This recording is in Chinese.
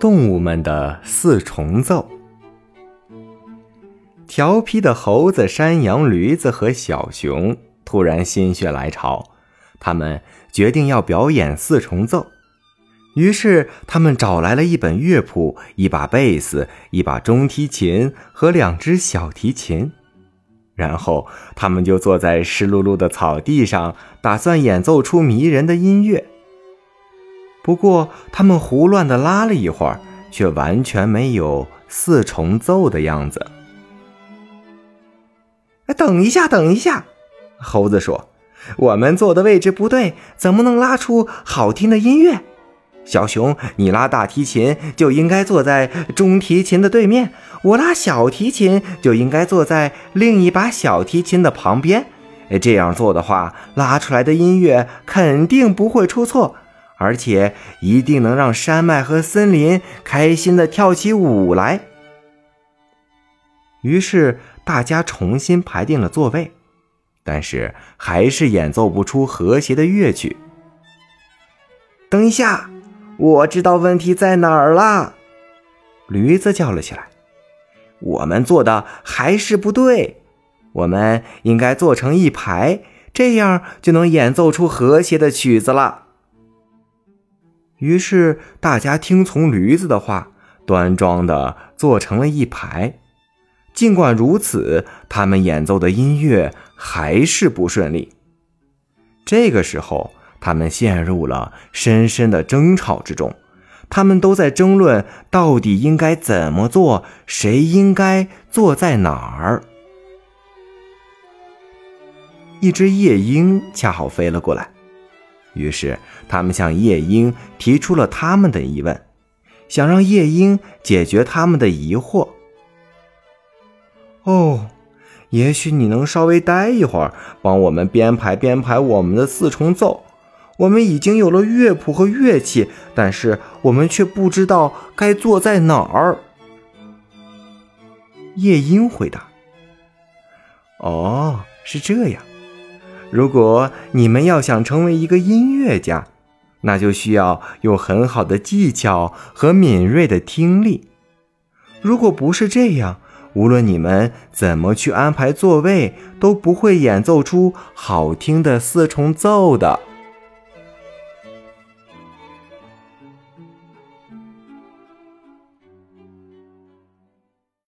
动物们的四重奏。调皮的猴子、山羊、驴子和小熊突然心血来潮，他们决定要表演四重奏。于是，他们找来了一本乐谱、一把贝斯、一把中提琴和两只小提琴，然后他们就坐在湿漉漉的草地上，打算演奏出迷人的音乐。不过，他们胡乱地拉了一会儿，却完全没有四重奏的样子。等一下，等一下，猴子说：“我们坐的位置不对，怎么能拉出好听的音乐？”小熊，你拉大提琴就应该坐在中提琴的对面，我拉小提琴就应该坐在另一把小提琴的旁边。这样做的话，拉出来的音乐肯定不会出错。而且一定能让山脉和森林开心的跳起舞来。于是大家重新排定了座位，但是还是演奏不出和谐的乐曲。等一下，我知道问题在哪儿了！驴子叫了起来：“我们做的还是不对，我们应该做成一排，这样就能演奏出和谐的曲子了。”于是大家听从驴子的话，端庄的坐成了一排。尽管如此，他们演奏的音乐还是不顺利。这个时候，他们陷入了深深的争吵之中。他们都在争论到底应该怎么做，谁应该坐在哪儿。一只夜莺恰好飞了过来。于是，他们向夜莺提出了他们的疑问，想让夜莺解决他们的疑惑。哦，也许你能稍微待一会儿，帮我们编排编排我们的四重奏。我们已经有了乐谱和乐器，但是我们却不知道该坐在哪儿。夜莺回答：“哦，是这样。”如果你们要想成为一个音乐家，那就需要有很好的技巧和敏锐的听力。如果不是这样，无论你们怎么去安排座位，都不会演奏出好听的四重奏的。